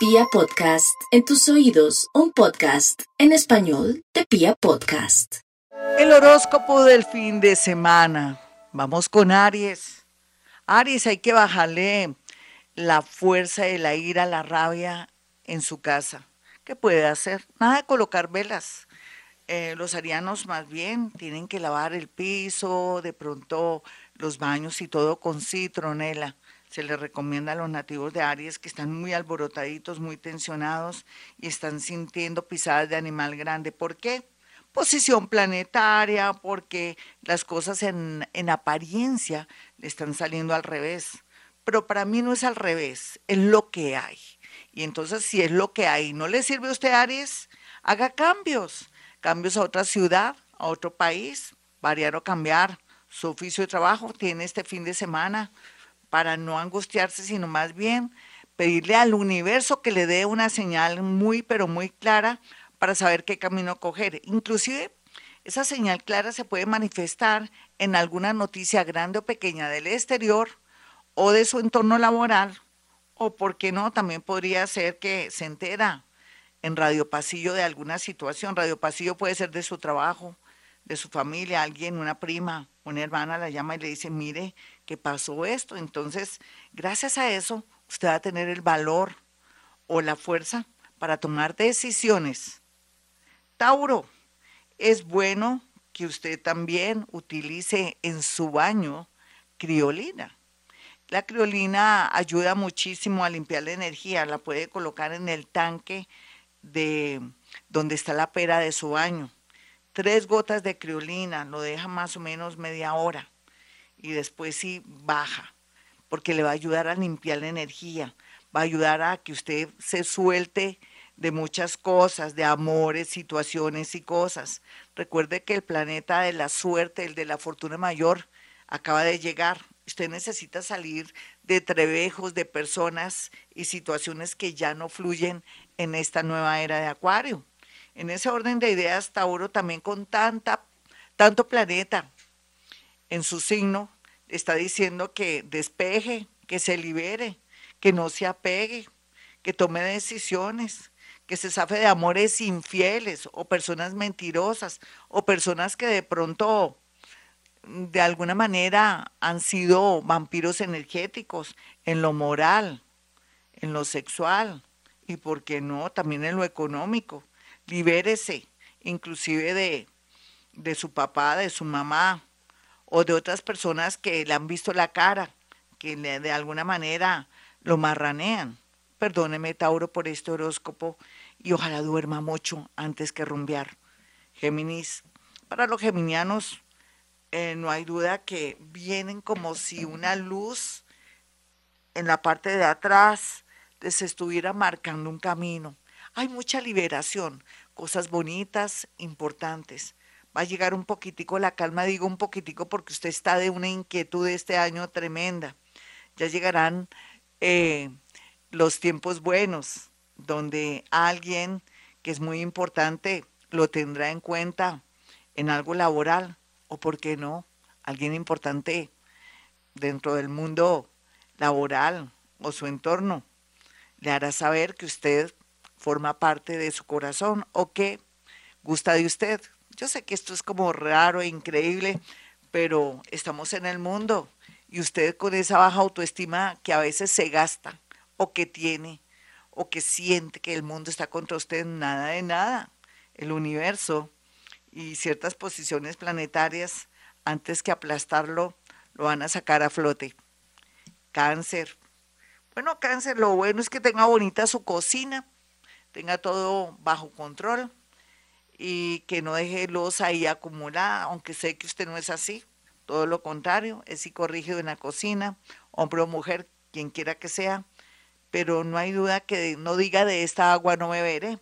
Pia Podcast, en tus oídos, un podcast en español de Pia Podcast. El horóscopo del fin de semana. Vamos con Aries. Aries, hay que bajarle la fuerza de la ira, la rabia en su casa. ¿Qué puede hacer? Nada de colocar velas. Eh, los arianos más bien tienen que lavar el piso, de pronto los baños y todo con citronela. Se les recomienda a los nativos de Aries que están muy alborotaditos, muy tensionados y están sintiendo pisadas de animal grande. ¿Por qué? Posición planetaria, porque las cosas en, en apariencia le están saliendo al revés. Pero para mí no es al revés, es lo que hay. Y entonces si es lo que hay, ¿no le sirve a usted Aries? Haga cambios, cambios a otra ciudad, a otro país, variar o cambiar su oficio de trabajo. Tiene este fin de semana para no angustiarse, sino más bien pedirle al universo que le dé una señal muy, pero muy clara para saber qué camino coger. Inclusive, esa señal clara se puede manifestar en alguna noticia grande o pequeña del exterior o de su entorno laboral, o por qué no, también podría ser que se entera en Radio Pasillo de alguna situación. Radio Pasillo puede ser de su trabajo, de su familia, alguien, una prima, una hermana la llama y le dice, mire, que pasó esto. Entonces, gracias a eso, usted va a tener el valor o la fuerza para tomar decisiones. Tauro, es bueno que usted también utilice en su baño criolina. La criolina ayuda muchísimo a limpiar la energía, la puede colocar en el tanque de donde está la pera de su baño tres gotas de criolina, lo deja más o menos media hora y después sí baja, porque le va a ayudar a limpiar la energía, va a ayudar a que usted se suelte de muchas cosas, de amores, situaciones y cosas. Recuerde que el planeta de la suerte, el de la fortuna mayor, acaba de llegar. Usted necesita salir de trevejos, de personas y situaciones que ya no fluyen en esta nueva era de Acuario. En ese orden de ideas, Tauro también con tanta, tanto planeta en su signo, está diciendo que despeje, que se libere, que no se apegue, que tome decisiones, que se safe de amores infieles o personas mentirosas o personas que de pronto de alguna manera han sido vampiros energéticos en lo moral, en lo sexual y, ¿por qué no?, también en lo económico libérese inclusive de, de su papá, de su mamá o de otras personas que le han visto la cara, que de alguna manera lo marranean. Perdóneme, Tauro, por este horóscopo y ojalá duerma mucho antes que rumbear. Géminis, para los geminianos eh, no hay duda que vienen como si una luz en la parte de atrás les estuviera marcando un camino. Hay mucha liberación, cosas bonitas, importantes. Va a llegar un poquitico la calma, digo un poquitico porque usted está de una inquietud este año tremenda. Ya llegarán eh, los tiempos buenos, donde alguien que es muy importante lo tendrá en cuenta en algo laboral, o por qué no, alguien importante dentro del mundo laboral o su entorno, le hará saber que usted forma parte de su corazón o que gusta de usted. Yo sé que esto es como raro e increíble, pero estamos en el mundo y usted con esa baja autoestima que a veces se gasta o que tiene o que siente que el mundo está contra usted, nada de nada. El universo y ciertas posiciones planetarias, antes que aplastarlo, lo van a sacar a flote. Cáncer. Bueno, cáncer, lo bueno es que tenga bonita su cocina tenga todo bajo control y que no deje los ahí acumulada, aunque sé que usted no es así, todo lo contrario, es psicorrígido en la cocina, hombre o mujer, quien quiera que sea, pero no hay duda que no diga de esta agua no beberé.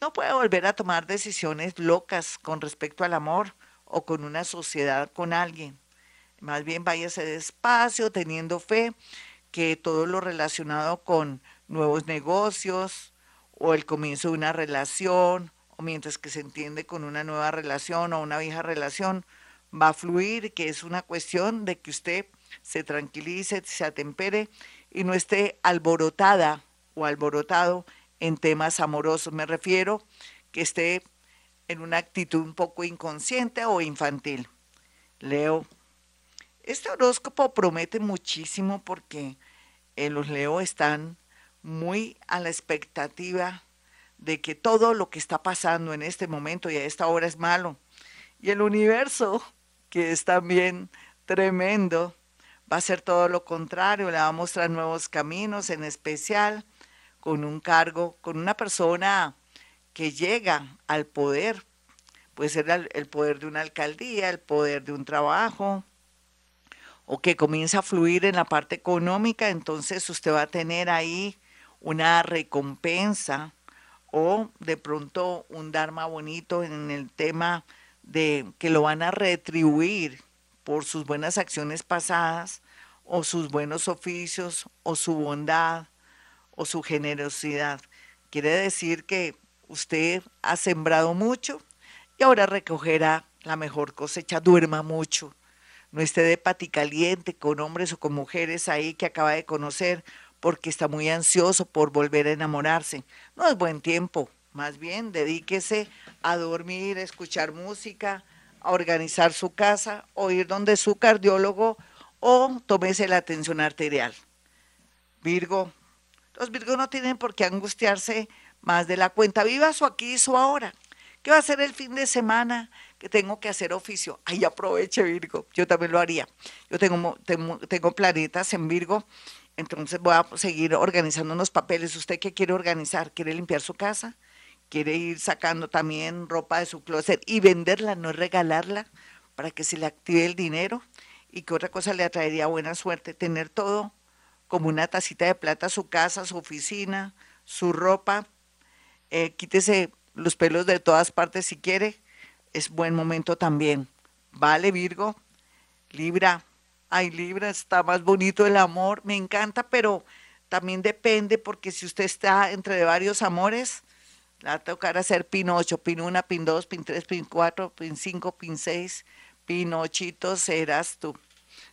No puede volver a tomar decisiones locas con respecto al amor o con una sociedad con alguien. Más bien váyase despacio, teniendo fe que todo lo relacionado con nuevos negocios, o el comienzo de una relación, o mientras que se entiende con una nueva relación o una vieja relación, va a fluir, que es una cuestión de que usted se tranquilice, se atempere y no esté alborotada o alborotado en temas amorosos. Me refiero que esté en una actitud un poco inconsciente o infantil. Leo, este horóscopo promete muchísimo porque eh, los Leo están muy a la expectativa de que todo lo que está pasando en este momento y a esta hora es malo. Y el universo, que es también tremendo, va a ser todo lo contrario, le va a mostrar nuevos caminos, en especial con un cargo, con una persona que llega al poder. Puede ser el poder de una alcaldía, el poder de un trabajo, o que comienza a fluir en la parte económica, entonces usted va a tener ahí una recompensa o de pronto un dharma bonito en el tema de que lo van a retribuir por sus buenas acciones pasadas o sus buenos oficios o su bondad o su generosidad. Quiere decir que usted ha sembrado mucho y ahora recogerá la mejor cosecha. Duerma mucho, no esté de paticaliente con hombres o con mujeres ahí que acaba de conocer porque está muy ansioso por volver a enamorarse. No es buen tiempo, más bien dedíquese a dormir, a escuchar música, a organizar su casa o ir donde su cardiólogo o tómese la atención arterial. Virgo, los Virgos no tienen por qué angustiarse más de la cuenta. Viva su aquí y su ahora. ¿Qué va a hacer el fin de semana? que tengo que hacer oficio. Ahí aproveche Virgo, yo también lo haría. Yo tengo, tengo, planetas en Virgo, entonces voy a seguir organizando unos papeles. ¿Usted qué quiere organizar? ¿Quiere limpiar su casa? ¿Quiere ir sacando también ropa de su closet y venderla, no regalarla, para que se le active el dinero? ¿Y qué otra cosa le atraería buena suerte? Tener todo como una tacita de plata, su casa, su oficina, su ropa. Eh, quítese los pelos de todas partes si quiere es buen momento también. Vale, Virgo, Libra. Ay, Libra, está más bonito el amor. Me encanta, pero también depende porque si usted está entre varios amores, le va a tocar hacer pin 8, pin 1, pin 2, pin 3, pin 4, pin 5, pin 6, pin 8, serás tú.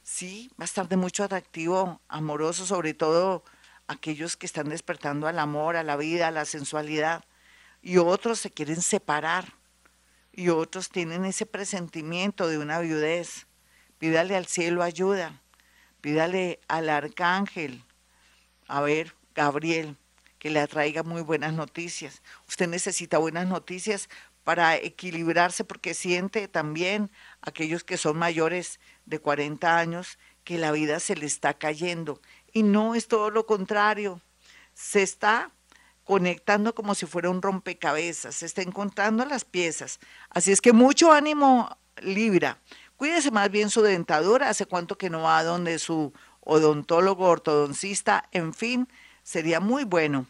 Sí, va a estar de mucho atractivo amoroso, sobre todo aquellos que están despertando al amor, a la vida, a la sensualidad, y otros se quieren separar y otros tienen ese presentimiento de una viudez. Pídale al cielo ayuda, pídale al arcángel, a ver, Gabriel, que le atraiga muy buenas noticias. Usted necesita buenas noticias para equilibrarse porque siente también aquellos que son mayores de 40 años que la vida se le está cayendo. Y no es todo lo contrario. Se está conectando como si fuera un rompecabezas, se está encontrando las piezas. Así es que mucho ánimo, Libra. Cuídese más bien su dentadura, hace cuánto que no va donde su odontólogo, ortodoncista, en fin, sería muy bueno.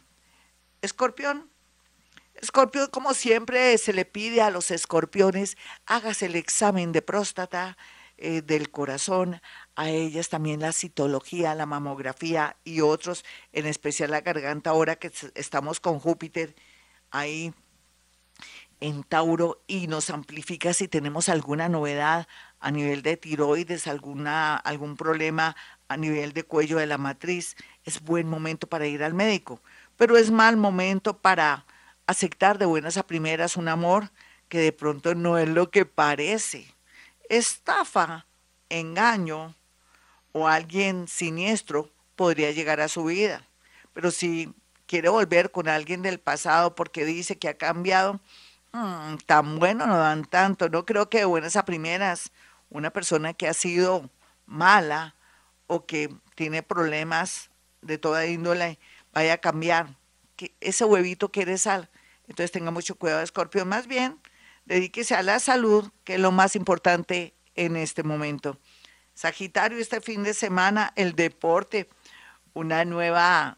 Escorpión. Escorpión, como siempre, se le pide a los escorpiones, hágase el examen de próstata, eh, del corazón, a ellas también la citología, la mamografía y otros, en especial la garganta, ahora que estamos con Júpiter ahí en Tauro y nos amplifica si tenemos alguna novedad a nivel de tiroides, alguna, algún problema a nivel de cuello de la matriz, es buen momento para ir al médico, pero es mal momento para aceptar de buenas a primeras un amor que de pronto no es lo que parece estafa, engaño o alguien siniestro podría llegar a su vida. Pero si quiere volver con alguien del pasado porque dice que ha cambiado, mm, tan bueno no dan tanto. No creo que de buenas a primeras una persona que ha sido mala o que tiene problemas de toda índole vaya a cambiar. Que ese huevito quiere sal. Entonces tenga mucho cuidado, Escorpio. Más bien, dedíquese a la salud, que es lo más importante en este momento. Sagitario, este fin de semana, el deporte, una nueva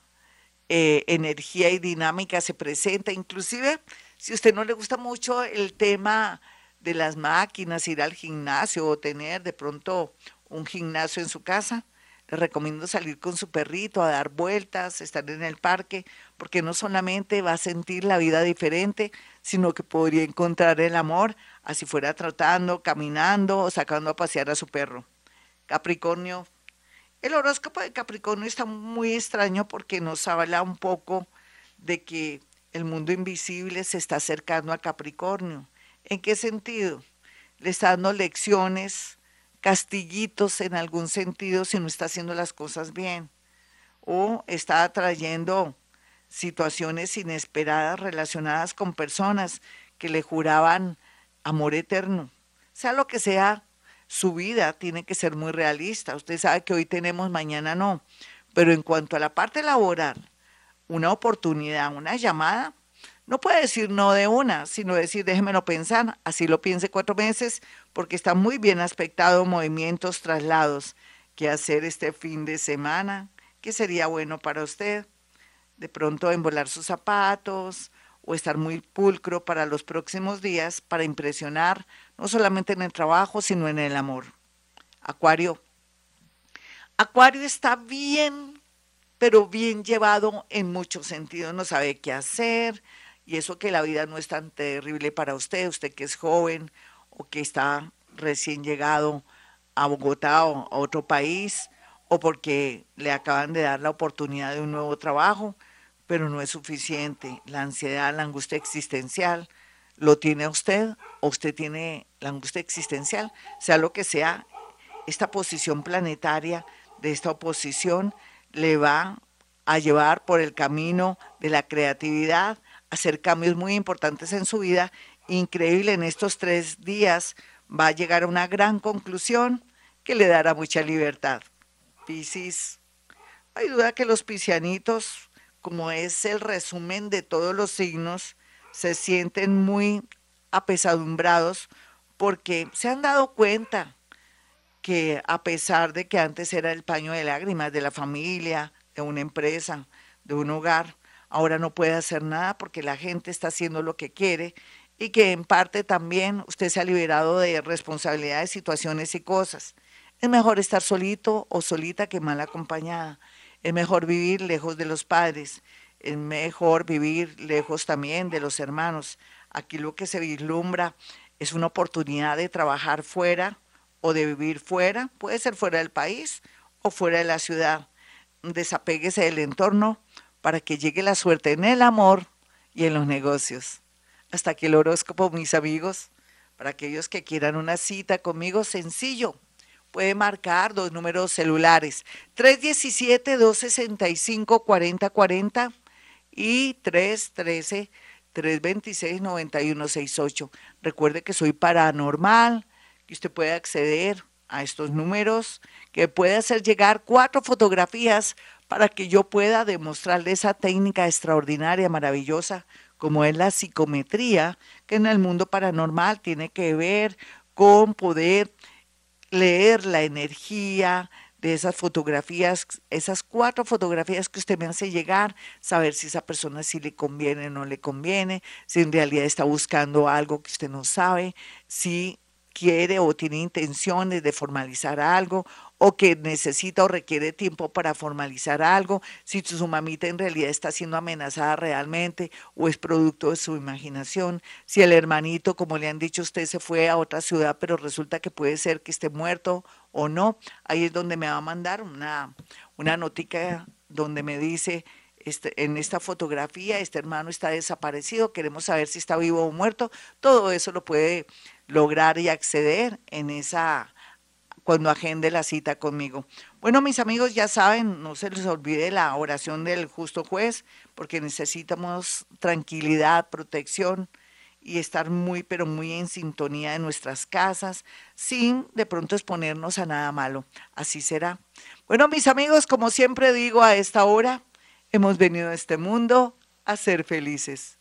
eh, energía y dinámica se presenta. Inclusive, si usted no le gusta mucho el tema de las máquinas, ir al gimnasio o tener de pronto un gimnasio en su casa, le recomiendo salir con su perrito a dar vueltas, estar en el parque, porque no solamente va a sentir la vida diferente, sino que podría encontrar el amor, así fuera tratando, caminando o sacando a pasear a su perro. Capricornio, El horóscopo de Capricornio está muy extraño porque nos habla un poco de que el mundo invisible se está acercando a Capricornio. ¿En qué sentido? Le está dando lecciones, castillitos en algún sentido si no está haciendo las cosas bien. O está atrayendo situaciones inesperadas relacionadas con personas que le juraban amor eterno. Sea lo que sea, su vida tiene que ser muy realista. Usted sabe que hoy tenemos, mañana no. Pero en cuanto a la parte laboral, una oportunidad, una llamada, no puede decir no de una, sino decir déjemelo pensar, así lo piense cuatro meses, porque está muy bien aspectado movimientos, traslados que hacer este fin de semana, que sería bueno para usted. De pronto embolar sus zapatos o estar muy pulcro para los próximos días para impresionar no solamente en el trabajo, sino en el amor. Acuario. Acuario está bien, pero bien llevado en muchos sentidos. No sabe qué hacer y eso que la vida no es tan terrible para usted, usted que es joven o que está recién llegado a Bogotá o a otro país o porque le acaban de dar la oportunidad de un nuevo trabajo, pero no es suficiente. La ansiedad, la angustia existencial, lo tiene usted o usted tiene la angustia existencial, sea lo que sea, esta posición planetaria de esta oposición le va a llevar por el camino de la creatividad, hacer cambios muy importantes en su vida. Increíble, en estos tres días va a llegar a una gran conclusión que le dará mucha libertad. Piscis, hay duda que los piscianitos, como es el resumen de todos los signos, se sienten muy apesadumbrados porque se han dado cuenta que a pesar de que antes era el paño de lágrimas de la familia, de una empresa, de un hogar, ahora no puede hacer nada porque la gente está haciendo lo que quiere y que en parte también usted se ha liberado de responsabilidades, situaciones y cosas. Es mejor estar solito o solita que mal acompañada. Es mejor vivir lejos de los padres es mejor vivir lejos también de los hermanos. Aquí lo que se vislumbra es una oportunidad de trabajar fuera o de vivir fuera, puede ser fuera del país o fuera de la ciudad. Desapéguese del entorno para que llegue la suerte en el amor y en los negocios. Hasta aquí el horóscopo, mis amigos. Para aquellos que quieran una cita conmigo, sencillo. Puede marcar dos números celulares, 317-265-4040 y 313 326 9168. Recuerde que soy paranormal, que usted puede acceder a estos números, que puede hacer llegar cuatro fotografías para que yo pueda demostrarle esa técnica extraordinaria, maravillosa, como es la psicometría, que en el mundo paranormal tiene que ver con poder leer la energía, de esas fotografías, esas cuatro fotografías que usted me hace llegar, saber si esa persona sí le conviene o no le conviene, si en realidad está buscando algo que usted no sabe, si quiere o tiene intenciones de formalizar algo o que necesita o requiere tiempo para formalizar algo, si su mamita en realidad está siendo amenazada realmente o es producto de su imaginación, si el hermanito, como le han dicho usted, se fue a otra ciudad, pero resulta que puede ser que esté muerto o no, ahí es donde me va a mandar una, una notica donde me dice, este, en esta fotografía, este hermano está desaparecido, queremos saber si está vivo o muerto, todo eso lo puede lograr y acceder en esa cuando agende la cita conmigo. Bueno, mis amigos, ya saben, no se les olvide la oración del justo juez, porque necesitamos tranquilidad, protección y estar muy, pero muy en sintonía de nuestras casas, sin de pronto exponernos a nada malo. Así será. Bueno, mis amigos, como siempre digo a esta hora, hemos venido a este mundo a ser felices.